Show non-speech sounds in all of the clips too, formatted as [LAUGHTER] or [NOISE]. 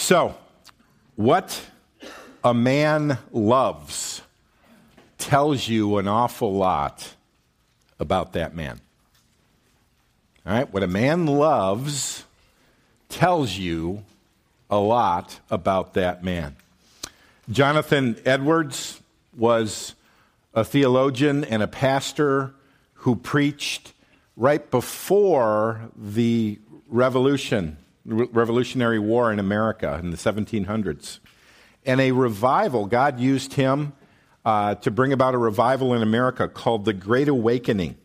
So, what a man loves tells you an awful lot about that man. All right? What a man loves tells you a lot about that man. Jonathan Edwards was a theologian and a pastor who preached right before the revolution, Revolutionary War in America in the 1700s. And a revival, God used him uh, to bring about a revival in America called the Great Awakening.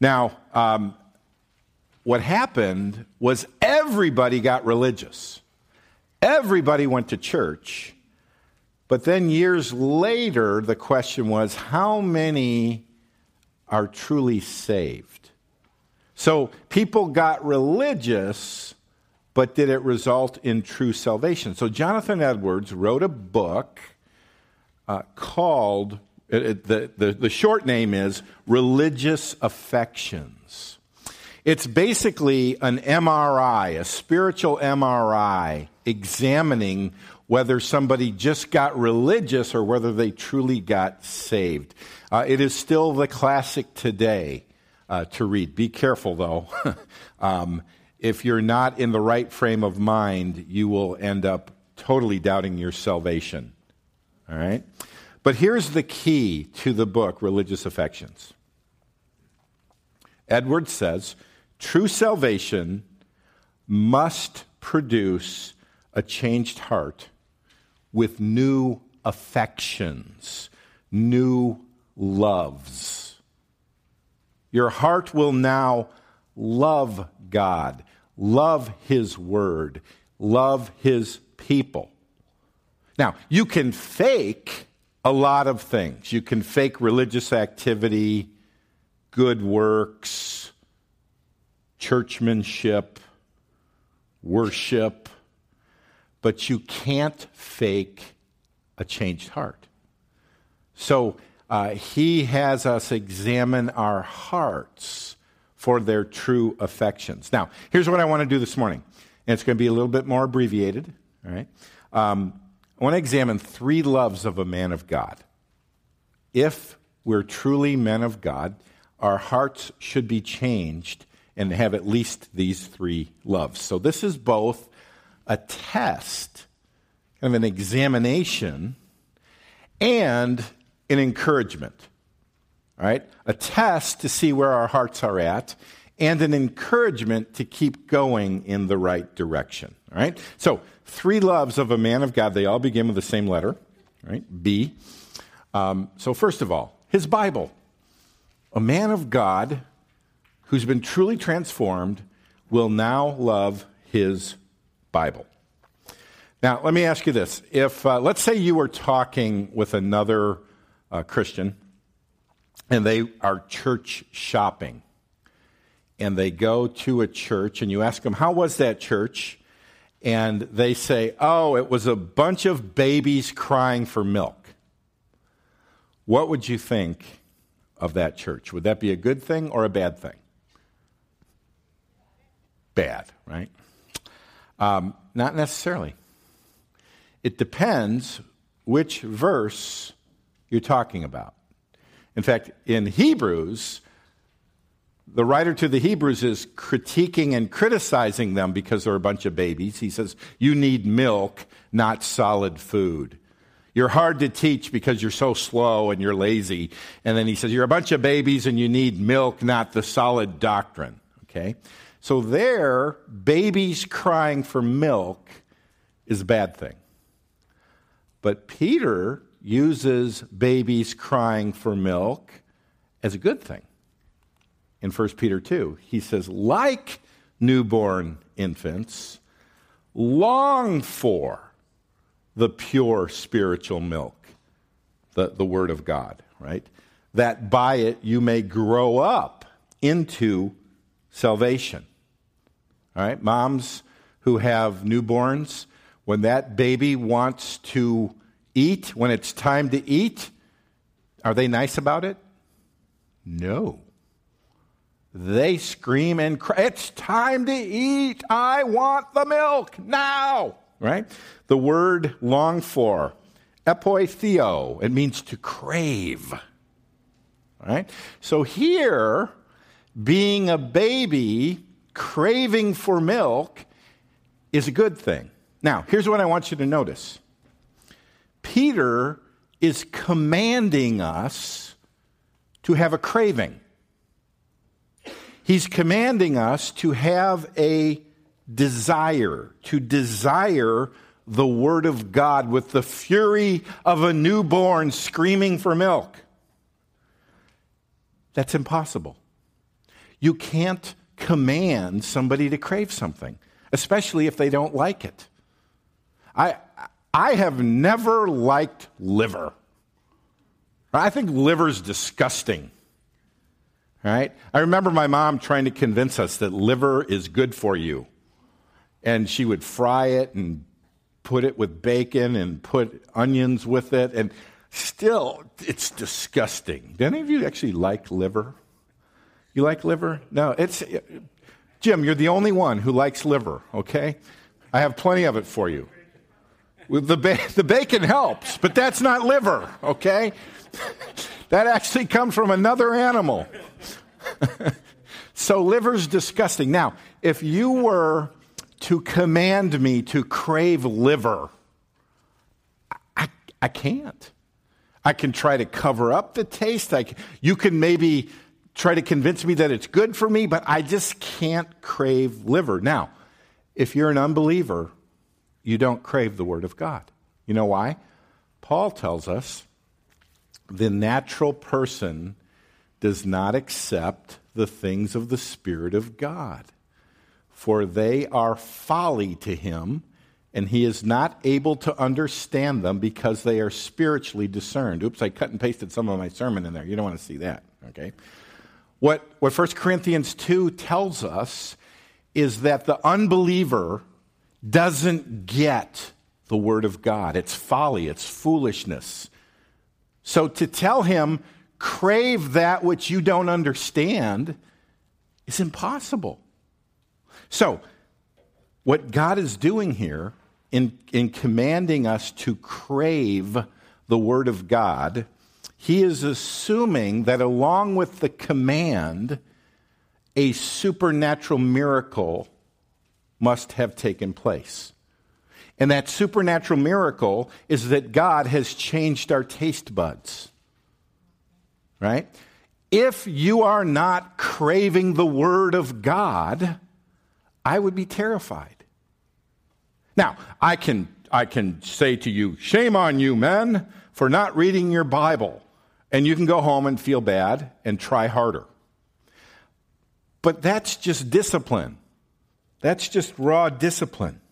Now, um, what happened was everybody got religious. Everybody went to church. But then years later, the question was how many are truly saved? So people got religious, but did it result in true salvation? So Jonathan Edwards wrote a book uh, called, it, the, the, the short name is Religious Affections. It's basically an MRI, a spiritual MRI, examining whether somebody just got religious or whether they truly got saved. Uh, it is still the classic today uh, to read. Be careful, though. [LAUGHS] um, if you're not in the right frame of mind, you will end up totally doubting your salvation. All right? But here's the key to the book, Religious Affections. Edwards says true salvation must produce a changed heart with new affections, new loves. Your heart will now love God, love His Word, love His people. Now, you can fake a lot of things. You can fake religious activity, good works, churchmanship, worship, but you can't fake a changed heart. So uh, he has us examine our hearts for their true affections. Now, here's what I want to do this morning, and it's going to be a little bit more abbreviated. All right. Um, I want to examine three loves of a man of God. If we're truly men of God, our hearts should be changed and have at least these three loves. So this is both a test, kind of an examination, and an encouragement. Right? A test to see where our hearts are at, and an encouragement to keep going in the right direction. All right? So, three loves of a man of God, they all begin with the same letter, right? B. Um, so, first of all, his Bible. A man of God who's been truly transformed will now love his Bible. Now, let me ask you this. If, uh, let's say you were talking with another uh, Christian and they are church shopping and they go to a church and you ask them, How was that church? And they say, Oh, it was a bunch of babies crying for milk. What would you think of that church? Would that be a good thing or a bad thing? Bad, right? Um, not necessarily. It depends which verse you're talking about. In fact, in Hebrews, the writer to the Hebrews is critiquing and criticizing them because they're a bunch of babies. He says, You need milk, not solid food. You're hard to teach because you're so slow and you're lazy. And then he says, You're a bunch of babies and you need milk, not the solid doctrine. Okay? So there, babies crying for milk is a bad thing. But Peter uses babies crying for milk as a good thing. In 1 Peter 2, he says, like newborn infants, long for the pure spiritual milk, the, the Word of God, right? That by it you may grow up into salvation. All right, moms who have newborns, when that baby wants to eat, when it's time to eat, are they nice about it? No. They scream and cry, It's time to eat. I want the milk now. right? The word long for, epipotheo, it means to crave. Right? So here, being a baby, craving for milk is a good thing. Now, here's what I want you to notice Peter is commanding us to have a craving. He's commanding us to have a desire, to desire the Word of God with the fury of a newborn screaming for milk. That's impossible. You can't command somebody to crave something, especially if they don't like it. I, I have never liked liver. I think liver's disgusting. Right? I remember my mom trying to convince us that liver is good for you. And she would fry it and put it with bacon and put onions with it. And still, it's disgusting. Do any of you actually like liver? You like liver? No, it's. Jim, you're the only one who likes liver, okay? I have plenty of it for you. The, ba- the bacon helps, but that's not liver, okay? that actually comes from another animal. so liver's disgusting. Now, if you were to command me to crave liver, I, I can't. I can try to cover up the taste. I, you can maybe try to convince me that it's good for me, but I just can't crave liver. Now, if you're an unbeliever, you don't crave the Word of God. You know why? Paul tells us the natural person does not accept the things of the Spirit of God, for they are folly to him, and he is not able to understand them because they are spiritually discerned. Oops, I cut and pasted some of my sermon in there. You don't want to see that, okay? What, what 1 Corinthians 2 tells us is that the unbeliever doesn't get the Word of God. It's folly, it's foolishness. So to tell him, crave that which you don't understand, is impossible. So, what God is doing here in, in commanding us to crave the Word of God, He is assuming that along with the command, a supernatural miracle must have taken place. And that supernatural miracle is that God has changed our taste buds. Right? If you are not craving the Word of God, I would be terrified. Now, I can, I can say to you, shame on you, men, for not reading your Bible. And you can go home and feel bad and try harder. But that's just discipline. That's just raw discipline.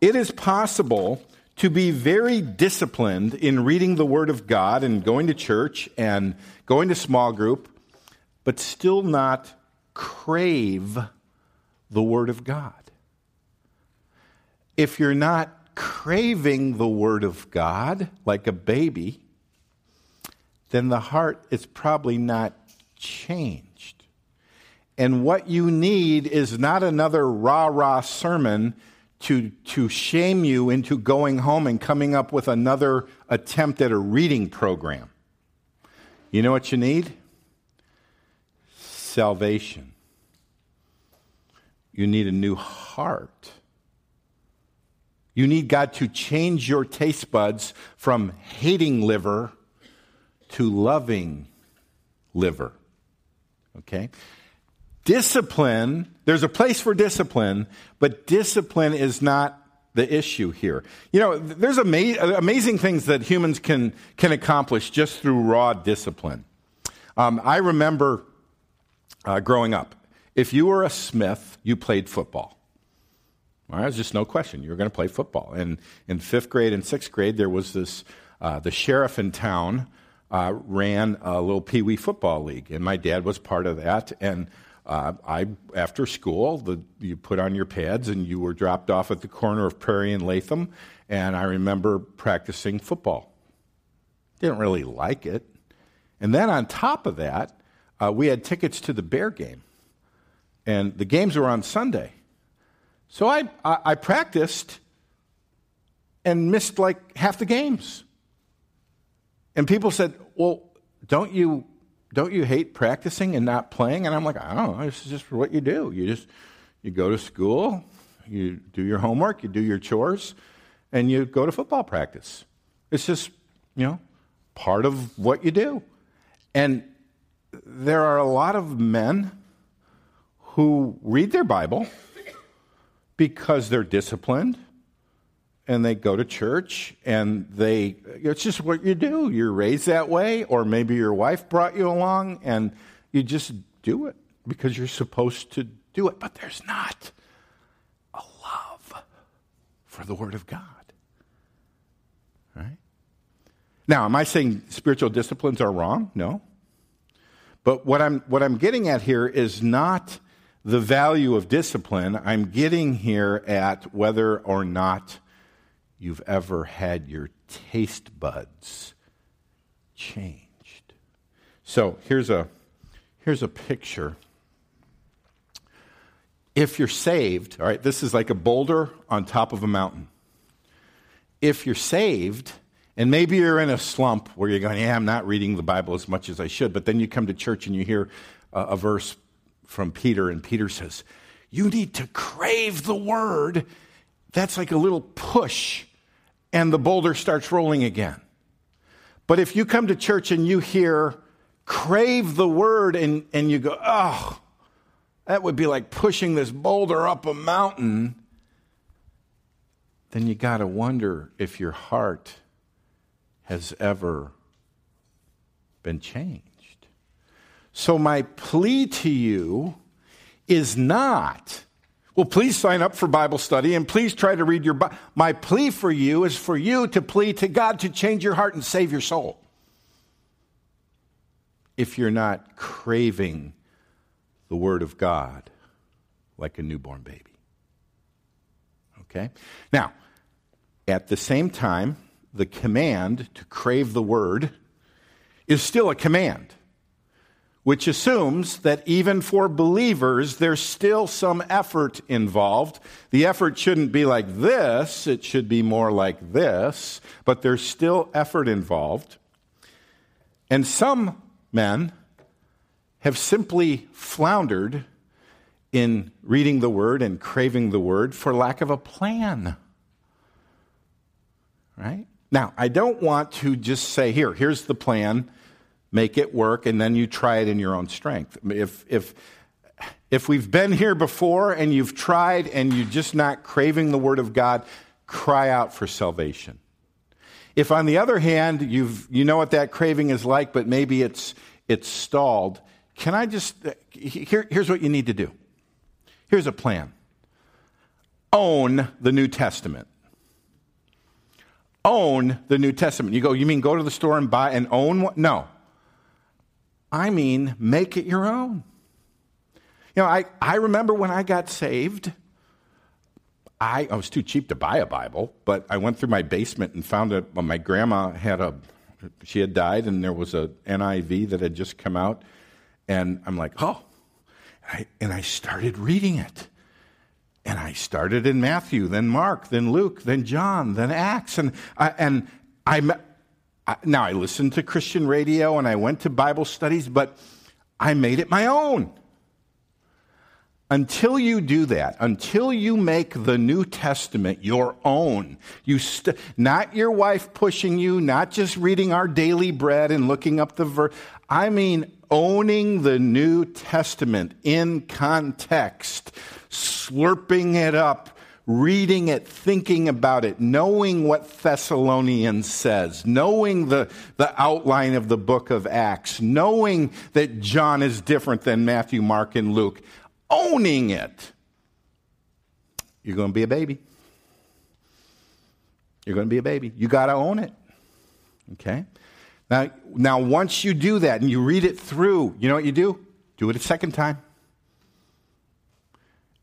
It is possible to be very disciplined in reading the Word of God and going to church and going to small group, but still not crave the Word of God. If you're not craving the Word of God like a baby, then the heart is probably not changed. And what you need is not another rah rah sermon to, to shame you into going home and coming up with another attempt at a reading program. You know what you need? Salvation. You need a new heart. You need God to change your taste buds from hating liver to loving liver. Okay? Discipline, there's a place for discipline, but discipline is not the issue here. You know, there's ama- amazing things that humans can, can accomplish just through raw discipline. Um, I remember uh, growing up, if you were a Smith, you played football. All right, there's just no question. You were going to play football. And in fifth grade and sixth grade, there was this, uh, the sheriff in town uh, ran a little pee wee football league, and my dad was part of that. And uh, I, after school, the, you put on your pads and you were dropped off at the corner of Prairie and Latham, and I remember practicing football. Didn't really like it. And then on top of that, uh, we had tickets to the Bear game, and the games were on Sunday. So I, I, I practiced and missed like half the games. And people said, Well, don't you don't you hate practicing and not playing? And I'm like, I don't know, this is just what you do. You just you go to school, you do your homework, you do your chores, and you go to football practice. It's just, you know, part of what you do. And there are a lot of men who read their Bible because they're disciplined and they go to church and they it's just what you do. You're raised that way or maybe your wife brought you along and you just do it because you're supposed to do it. But there's not a love for the word of god right? Now am i saying spiritual disciplines are wrong? No. But what i'm what i'm getting at here is not the value of discipline. I'm getting here at whether or not you've ever had your taste buds changed. So here's a, here's a picture. If you're saved, all right, this is like a boulder on top of a mountain. If you're saved, and maybe you're in a slump where you're going, Yeah, I'm not reading the Bible as much as I should, but then you come to church and you hear a, a verse from Peter, and Peter says, You need to crave the word that's like a little push, and the boulder starts rolling again. But if you come to church and you hear, crave the word, and, and you go, oh, that would be like pushing this boulder up a mountain, then you got to wonder if your heart has ever been changed. So, my plea to you is not well, please sign up for Bible study and please try to read your Bible. My plea for you is for you to plead to God to change your heart and save your soul. If you're not craving the Word of God like a newborn baby. Okay? Now, at the same time, the command to crave the Word is still a command which assumes that even for believers, there's still some effort involved. The effort shouldn't be like this, it should be more like this, but there's still effort involved. And some men have simply floundered in reading the word and craving the word for lack of a plan. Right? Now, I don't want to just say, here, here's the plan make it work, and then you try it in your own strength. If, if, if we've been here before and you've tried and you're just not craving the Word of God, cry out for salvation. If, on the other hand, you've, you know what that craving is like, but maybe it's, it's stalled, can I just, here, here's what you need to do. Here's a plan own the New Testament. Own the New Testament. You go, you mean go to the store and buy and own one? No. I mean, make it your own. You know, I, I remember when I got saved, I, oh, I was too cheap to buy a Bible, but I went through my basement and found that well, my grandma had a, she had died, and there was a NIV that had just come out. And I'm like, oh. And I, and I started reading it. And I started in Matthew, then Mark, then Luke, then John, then Acts. And I, and I, I, now, I listened to Christian radio and I went to Bible studies, but I made it my own. Until you do that, until you make the New Testament your own, you st- not your wife pushing you, not just reading our daily bread and looking up the verse. I mean, owning the New Testament in context, slurping it up, reading it, thinking about it, knowing what Thessalonians says, knowing the, the outline of the book of Acts, knowing that John is different than Matthew, Mark, and Luke, owning it, you're going to be a baby. You're going to be a baby. You got to own it. Okay? Now, now, once you do that and you read it through, you know what you do? Do it a second time.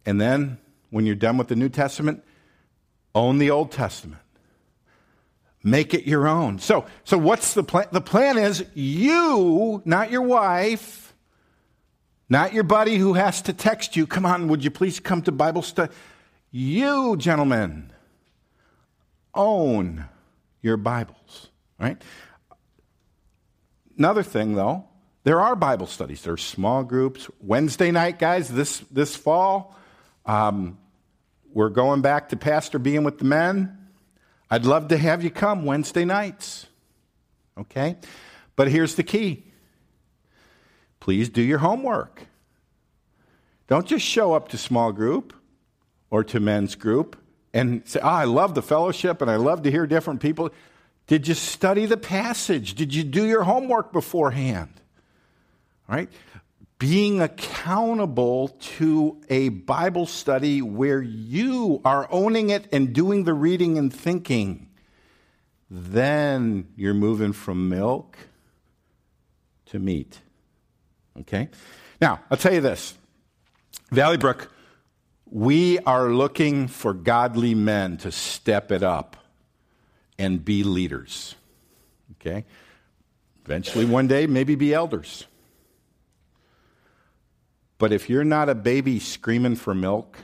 And then when you're done with the New Testament, own the Old Testament. Make it your own. So, so what's the plan? The plan is you, not your wife, not your buddy who has to text you, come on, would you please come to Bible study? You, gentlemen, own your Bibles, right? Another thing, though, there are Bible studies. There are small groups. Wednesday night, guys, this, this fall, um, we're going back to Pastor being with the men. I'd love to have you come Wednesday nights. Okay? But here's the key please do your homework. Don't just show up to small group or to men's group and say, oh, I love the fellowship and I love to hear different people. Did you study the passage? Did you do your homework beforehand? All right? Being accountable to a Bible study where you are owning it and doing the reading and thinking, then you're moving from milk to meat. Okay? Now, I'll tell you this Valley Brook, we are looking for godly men to step it up and be leaders. Okay? Eventually, one day, maybe be elders. But if you're not a baby screaming for milk,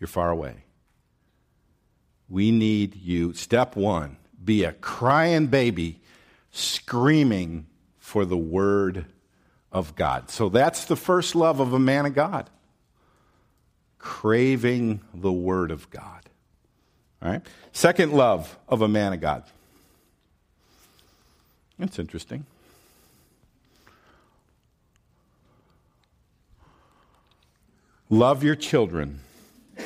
you're far away. We need you. Step one be a crying baby screaming for the Word of God. So that's the first love of a man of God craving the Word of God. All right? Second love of a man of God. That's interesting. Love your children. [LAUGHS]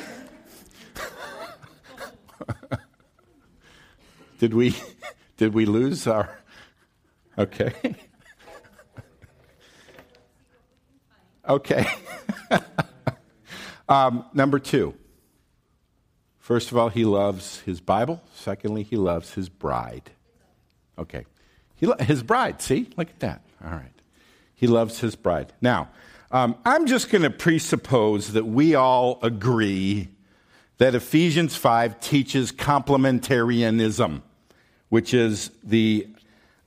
did we did we lose our Okay. okay. [LAUGHS] um, number two. First of all, he loves his Bible. Secondly, he loves his bride. Okay. He lo- his bride, see? Look at that. All right. He loves his bride. Now, um, I'm just going to presuppose that we all agree that Ephesians 5 teaches complementarianism, which is the,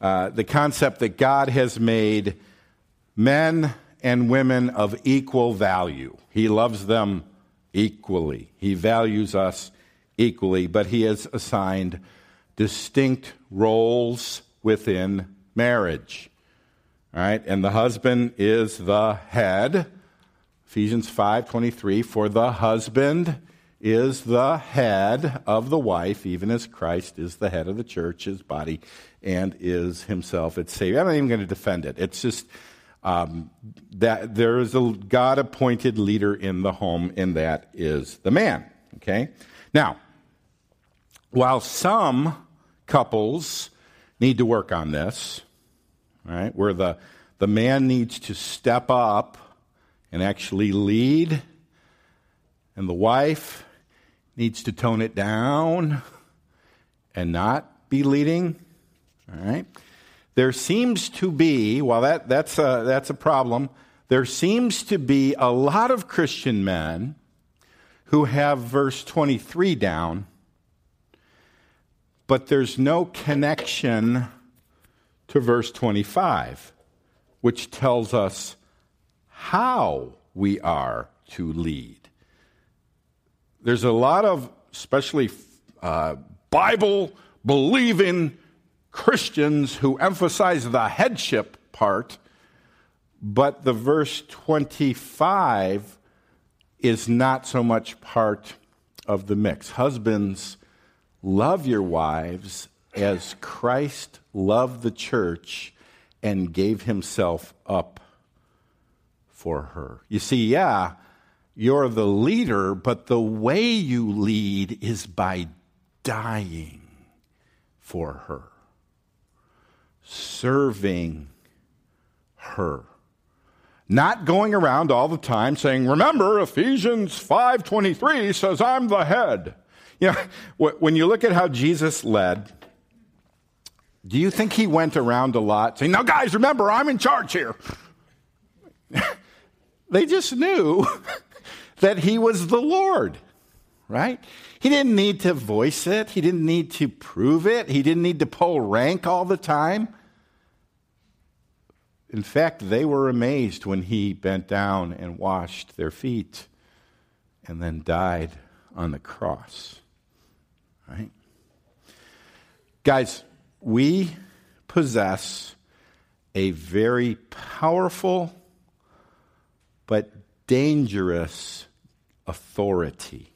uh, the concept that God has made men and women of equal value. He loves them equally. He values us equally, but he has assigned distinct roles within marriage. All right, and the husband is the head. Ephesians 5:23 for the husband is the head of the wife, even as Christ is the head of the church, his body, and is himself its Savior. I'm not even going to defend it. It's just um, that there is a God appointed leader in the home, and that is the man. Okay? Now, while some couples need to work on this, right, where the, the man needs to step up and actually lead, and the wife needs to tone it down and not be leading, all right? there seems to be, while that, that's, a, that's a problem, there seems to be a lot of Christian men who have verse 23 down, but there's no connection to verse 25, which tells us how we are to lead. There's a lot of, especially uh, Bible believing Christians who emphasize the headship part, but the verse 25 is not so much part of the mix. Husbands, love your wives as Christ loved the church and gave himself up for her. You see, yeah, you're the leader, but the way you lead is by dying for her serving her. Not going around all the time saying, remember, Ephesians 5.23 says I'm the head. You know, [LAUGHS] when you look at how Jesus led, do you think he went around a lot saying, now guys, remember, I'm in charge here? [LAUGHS] they just knew [LAUGHS] that he was the Lord, right? He didn't need to voice it. He didn't need to prove it. He didn't need to pull rank all the time. In fact, they were amazed when he bent down and washed their feet and then died on the cross. Right? Guys, we possess a very powerful but dangerous authority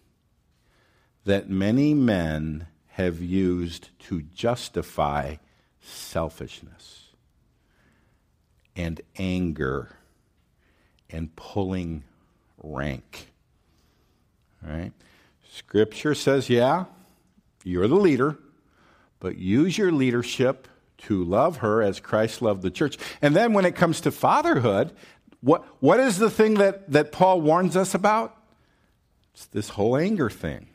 that many men have used to justify selfishness and anger and pulling rank. All right? Scripture says, yeah, you're the leader, but use your leadership to love her as Christ loved the church. And then when it comes to fatherhood, what, what is the thing that, that Paul warns us about? It's this whole anger thing.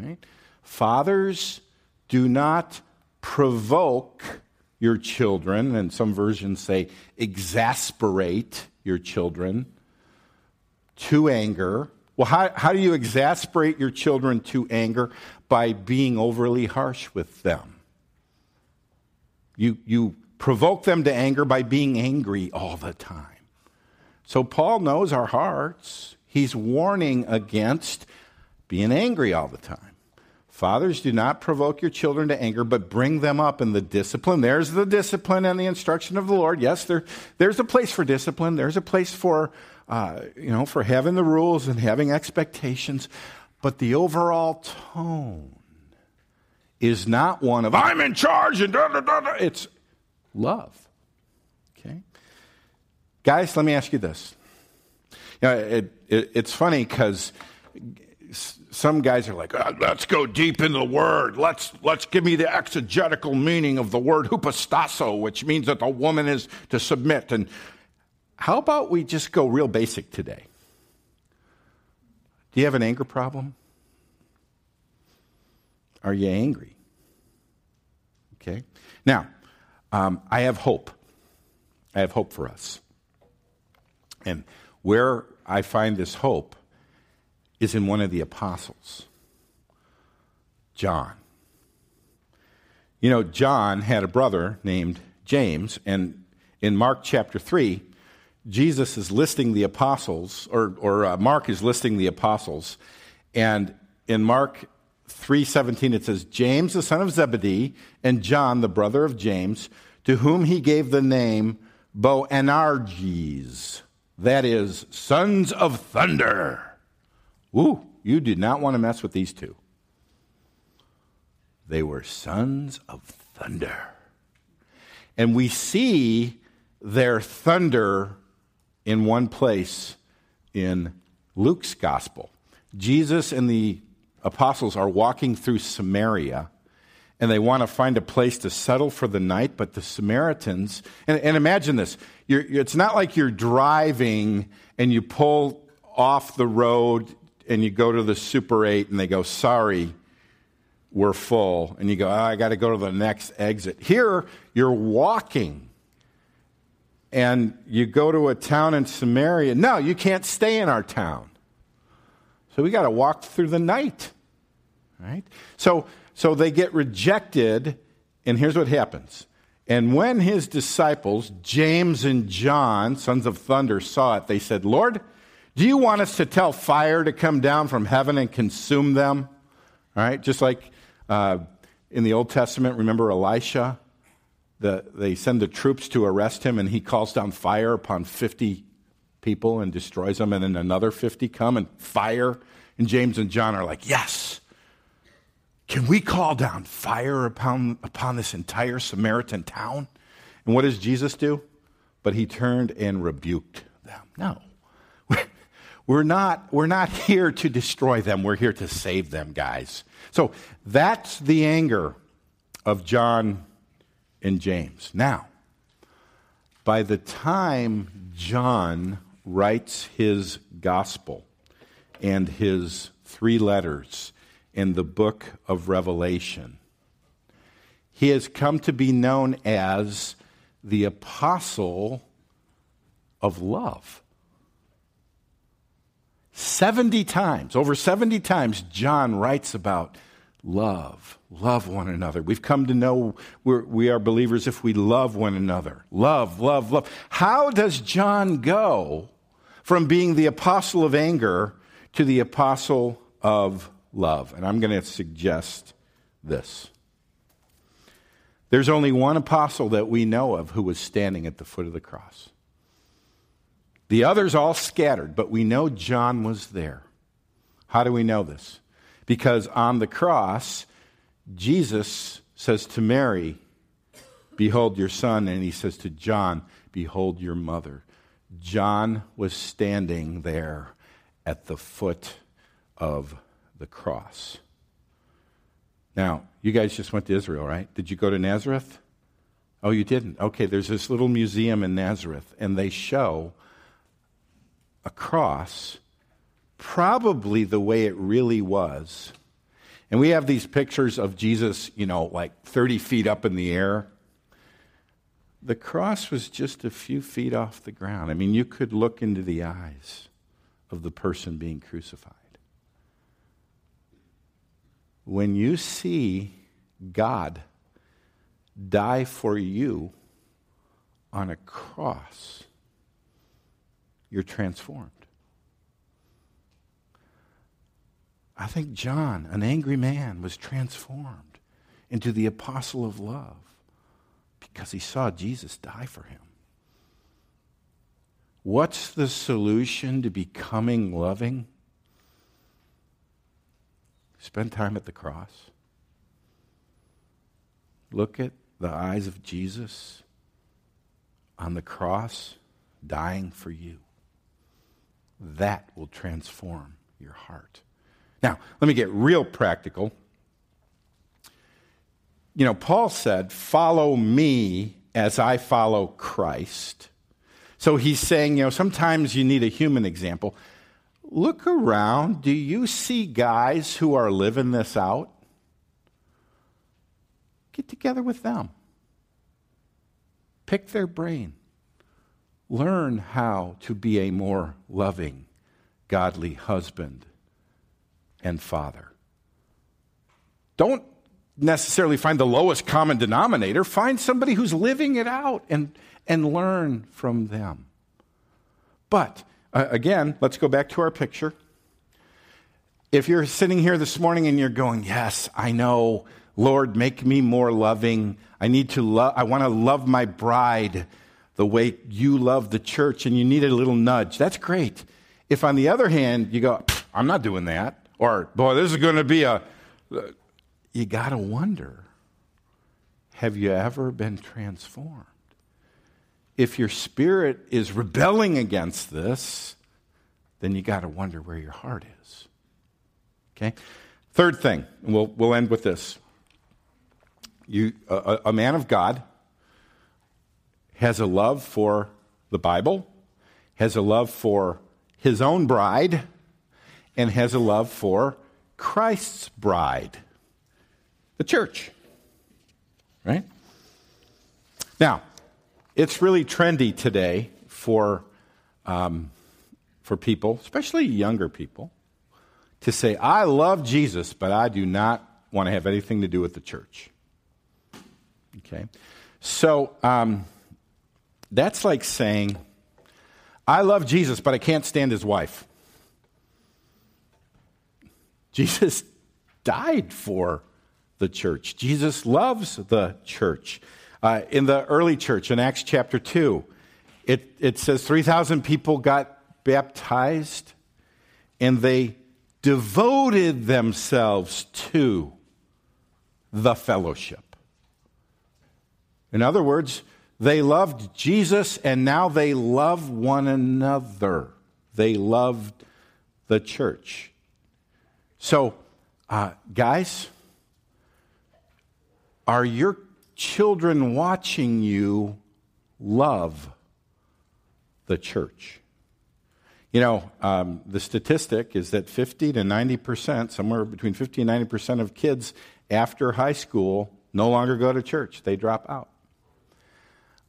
Right? Fathers, do not provoke your children, and some versions say exasperate your children to anger. Well, how, how do you exasperate your children to anger? By being overly harsh with them. You, you provoke them to anger by being angry all the time. So Paul knows our hearts. He's warning against being angry all the time. Fathers, do not provoke your children to anger, but bring them up in the discipline. There's the discipline and the instruction of the Lord. Yes, there, there's a place for discipline. There's a place for, uh, you know, for having the rules and having expectations. But the overall tone is not one of, I'm in charge and da da da. It's love. Okay? Guys, let me ask you this. You know, it, it, it's funny because some guys are like, oh, let's go deep in the word. Let's, let's give me the exegetical meaning of the word which means that the woman is to submit. And how about we just go real basic today? Do you have an anger problem? Are you angry? Okay. Now, um, I have hope. I have hope for us. And where I find this hope is in one of the apostles, John. You know, John had a brother named James, and in Mark chapter 3, Jesus is listing the apostles, or, or uh, Mark is listing the apostles, and in Mark 3:17 it says James the son of Zebedee and John the brother of James to whom he gave the name Boanerges that is, sons of thunder. Ooh, you did not want to mess with these two. They were sons of thunder. And we see their thunder in one place in Luke's gospel. Jesus and the apostles are walking through Samaria and they want to find a place to settle for the night, but the Samaritans, and, and imagine this you're, it's not like you're driving and you pull off the road and you go to the Super 8 and they go, sorry, we're full. And you go, oh, I got to go to the next exit. Here, you're walking and you go to a town in Samaria. No, you can't stay in our town. So we got to walk through the night. Right? So, so they get rejected, and here's what happens and when his disciples, James and John, sons of thunder, saw it, they said, Lord, do you want us to tell fire to come down from heaven and consume them? All right, just like uh, in the Old Testament, remember Elisha? The, they send the troops to arrest him, and he calls down fire upon 50 people and destroys them, and then another 50 come and fire. And James and John are like, Yes, can we call down fire upon, upon this entire Samaritan town? And what does Jesus do? But he turned and rebuked them. No. We're not, we're not [LAUGHS] here to destroy them. We're here to save them, guys. So that's the anger of John and James. Now, by the time John writes his gospel and his three letters, in the book of Revelation. He has come to be known as the apostle of love. 70 times, over 70 times, John writes about love. Love one another. We've come to know we're, we are believers if we love one another. Love, love, love. How does John go from being the apostle of anger to the apostle of love. And I'm going to suggest this There's only one apostle that we know of who was standing at the foot of the cross. The others all scattered, but we know John was there. How do we know this? Because on the cross, Jesus says to Mary, Behold your son, and he says to John, Behold your mother. John was standing there at the foot of the cross. Now, you guys just went to Israel, right? Did you go to Nazareth? Oh, you didn't? Okay, there's this little museum in Nazareth, and they show a cross probably the way it really was. And we have these pictures of Jesus, you know, like 30 feet up in the air. The cross was just a few feet off the ground. I mean, you could look into the eyes of the person being crucified. When you see God die for you on a cross, you're transformed. I think John, an angry man, was transformed into the apostle of love because he saw Jesus die for him. What's the solution to becoming loving? Spend time at the cross. Look at the eyes of Jesus on the cross dying for you. That will transform your heart. Now, let me get real practical. You know, Paul said, Follow me as I follow Christ. So he's saying, you know, sometimes you need a human example. Look around. Do you see guys who are living this out? Get together with them, pick their brain, learn how to be a more loving, godly husband and father. Don't necessarily find the lowest common denominator. Find somebody who's living it out and, and learn from them. But uh, again, let's go back to our picture. If you're sitting here this morning and you're going, Yes, I know, Lord, make me more loving. I need to love, I want to love my bride the way you love the church, and you need a little nudge. That's great. If on the other hand, you go, I'm not doing that, or, boy, this is going to be a. You got to wonder have you ever been transformed? If your spirit is rebelling against this, then you got to wonder where your heart is. Okay? Third thing, and we'll, we'll end with this. You, a, a man of God has a love for the Bible, has a love for his own bride, and has a love for Christ's bride, the church. Right? Now, it's really trendy today for, um, for people, especially younger people, to say, I love Jesus, but I do not want to have anything to do with the church. Okay? So, um, that's like saying, I love Jesus, but I can't stand his wife. Jesus died for the church. Jesus loves the church. Uh, in the early church, in Acts chapter 2, it, it says 3,000 people got baptized and they devoted themselves to the fellowship. In other words, they loved Jesus and now they love one another. They loved the church. So, uh, guys, are your children watching you love the church? You know, um, the statistic is that 50 to 90 percent, somewhere between 50 and 90 percent of kids after high school no longer go to church. They drop out.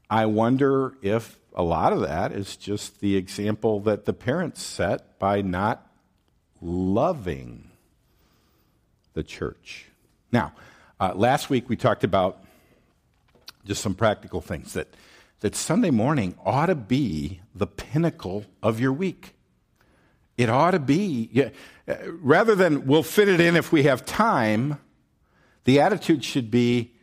I wonder if a lot of that is just the example that the parents set by not loving the church. Now, uh, last week we talked about just some practical things that, that Sunday morning ought to be the pinnacle of your week. It ought to be, yeah, uh, rather than we'll fit it in if we have time, the attitude should be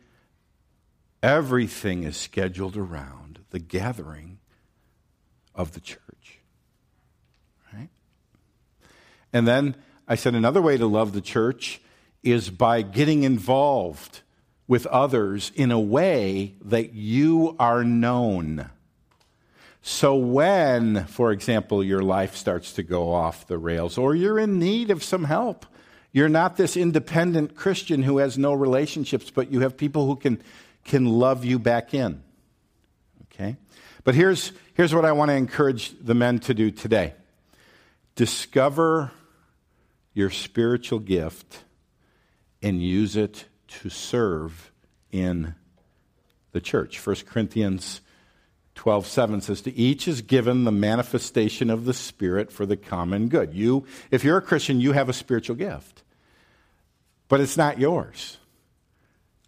Everything is scheduled around the gathering of the church. Right? And then I said another way to love the church is by getting involved with others in a way that you are known. So, when, for example, your life starts to go off the rails or you're in need of some help, you're not this independent Christian who has no relationships, but you have people who can, can love you back in. Okay? But here's, here's what I want to encourage the men to do today discover your spiritual gift and use it to serve in the church. 1 Corinthians 12 7 says, To each is given the manifestation of the Spirit for the common good. You, if you're a Christian, you have a spiritual gift, but it's not yours.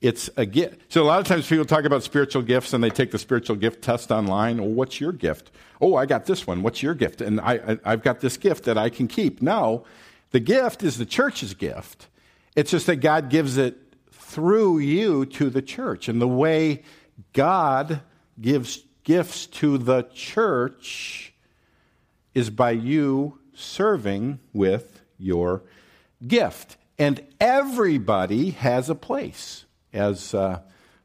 It's a gift. So a lot of times people talk about spiritual gifts and they take the spiritual gift test online. Well, what's your gift? Oh, I got this one. What's your gift? And I, I, I've got this gift that I can keep. No, the gift is the church's gift. It's just that God gives it through you to the church. And the way God gives gifts to the church is by you serving with your gift. And everybody has a place, as uh,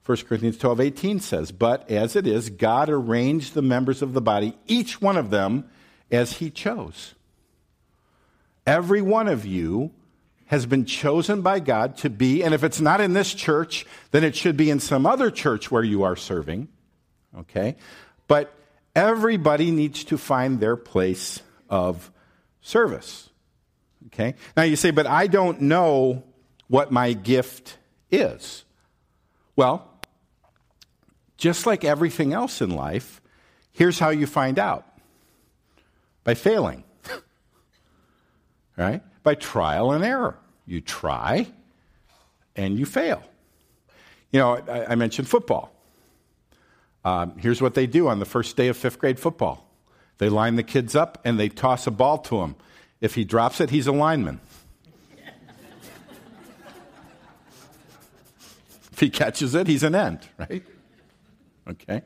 1 Corinthians 12 18 says. But as it is, God arranged the members of the body, each one of them, as He chose. Every one of you has been chosen by God to be, and if it's not in this church, then it should be in some other church where you are serving. Okay? But everybody needs to find their place of service. Okay? Now you say, but I don't know what my gift is. Well, just like everything else in life, here's how you find out by failing [LAUGHS] right? By trial and error. You try and you fail. You know, I, I mentioned football. Um, here's what they do on the first day of fifth grade football they line the kids up and they toss a ball to him. If he drops it, he's a lineman. If he catches it, he's an end, right? Okay.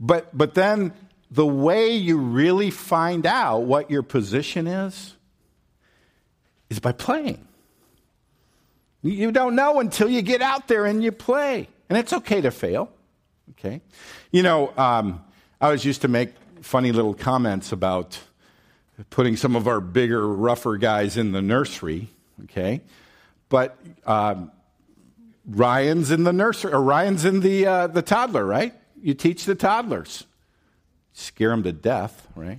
But, but then the way you really find out what your position is is by playing. You don't know until you get out there and you play. And it's okay to fail. Okay? You know, um, I was used to make funny little comments about putting some of our bigger, rougher guys in the nursery. Okay? But um, Ryan's in the nursery, or Ryan's in the, uh, the toddler, right? You teach the toddlers. Scare them to death, right?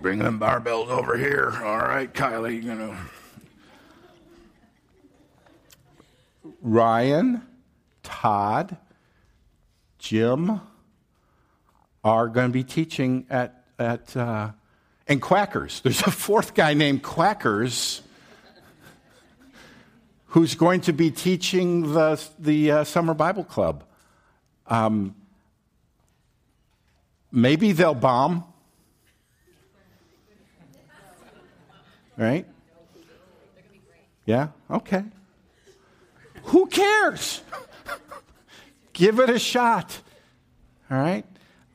Bring them barbells over here. All right, Kylie, you know. Ryan, Todd, Jim are going to be teaching at, at uh, and Quackers. There's a fourth guy named Quackers who's going to be teaching the, the uh, Summer Bible Club. Um, maybe they'll bomb. Right? Yeah? Okay. Who cares? Give it a shot. All right?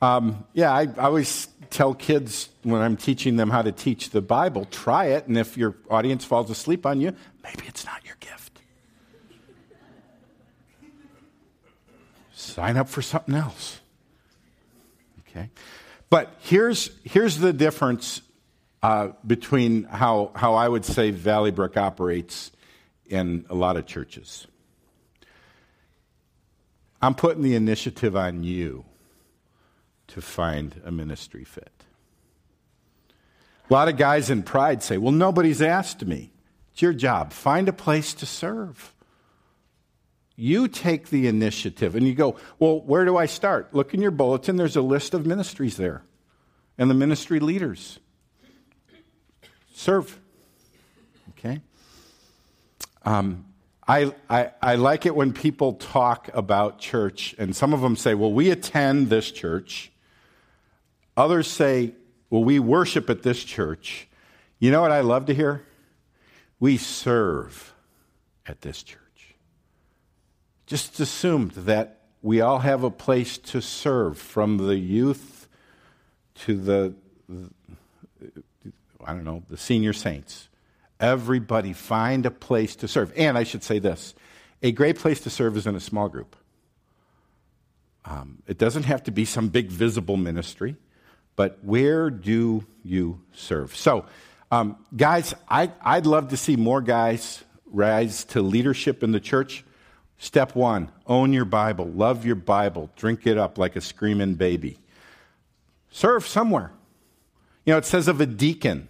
Um, yeah, I, I always tell kids when I'm teaching them how to teach the Bible try it, and if your audience falls asleep on you, maybe it's not your gift. Sign up for something else. Okay? But here's, here's the difference uh, between how, how I would say Valley Brook operates in a lot of churches. I'm putting the initiative on you to find a ministry fit. A lot of guys in pride say, Well, nobody's asked me. It's your job. Find a place to serve. You take the initiative and you go, Well, where do I start? Look in your bulletin, there's a list of ministries there and the ministry leaders. Serve. Okay? Um, I, I, I, like it when people talk about church, and some of them say, Well, we attend this church. Others say, Well, we worship at this church. You know what I love to hear? We serve at this church. Just assumed that we all have a place to serve, from the youth to the, I don't know, the senior saints. Everybody find a place to serve. And I should say this a great place to serve is in a small group. Um, it doesn't have to be some big visible ministry, but where do you serve? So, um, guys, I, I'd love to see more guys rise to leadership in the church. Step one own your Bible, love your Bible, drink it up like a screaming baby. Serve somewhere. You know, it says of a deacon,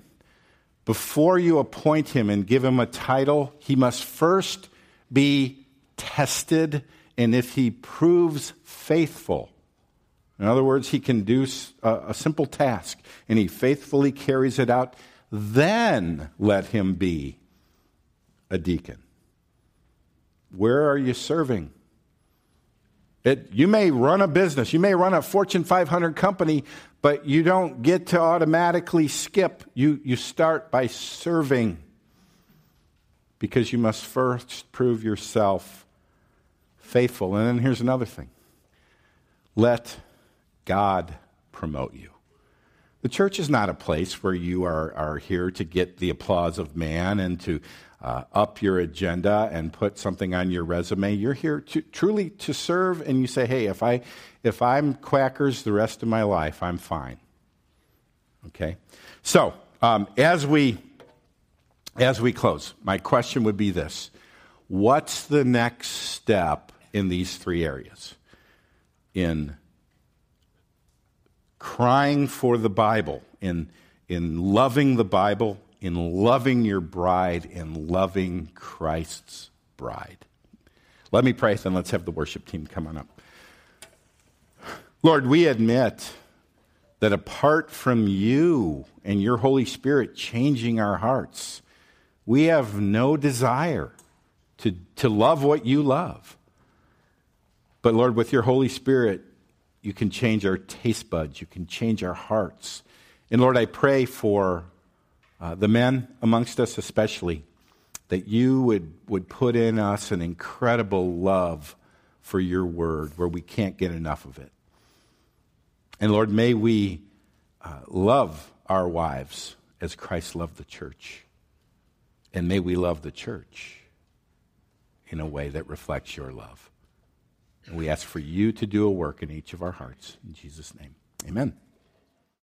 before you appoint him and give him a title, he must first be tested, and if he proves faithful, in other words, he can do a, simple task and he faithfully carries it out, then let him be a deacon. Where are you serving? It, you may run a business, you may run a Fortune 500 company, but you don't get to automatically skip. You, you start by serving because you must first prove yourself faithful. And then here's another thing let God promote you. The church is not a place where you are, are here to get the applause of man and to uh, up your agenda and put something on your resume. You're here to, truly to serve, and you say, hey, if, I, if I'm quackers the rest of my life, I'm fine. Okay? So, um, as, we, as we close, my question would be this What's the next step in these three areas? In crying for the Bible, in, in loving the Bible, in loving your bride, in loving Christ's bride. Let me pray, then let's have the worship team come on up. Lord, we admit that apart from you and your Holy Spirit changing our hearts, we have no desire to, to love what you love. But Lord, with your Holy Spirit, you can change our taste buds, you can change our hearts. And Lord, I pray for uh, the men amongst us, especially, that you would, would put in us an incredible love for your word where we can't get enough of it. And Lord, may we uh, love our wives as Christ loved the church. And may we love the church in a way that reflects your love. And we ask for you to do a work in each of our hearts. In Jesus' name, amen.